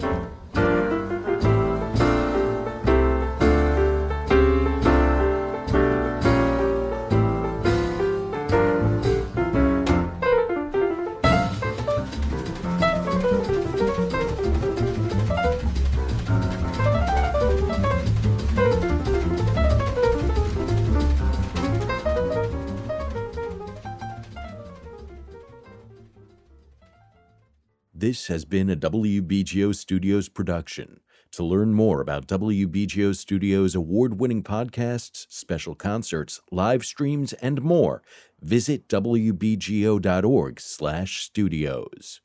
Has been a WBGO Studios production. To learn more about WBGO Studios award winning podcasts, special concerts, live streams, and more, visit wbgo.org/studios.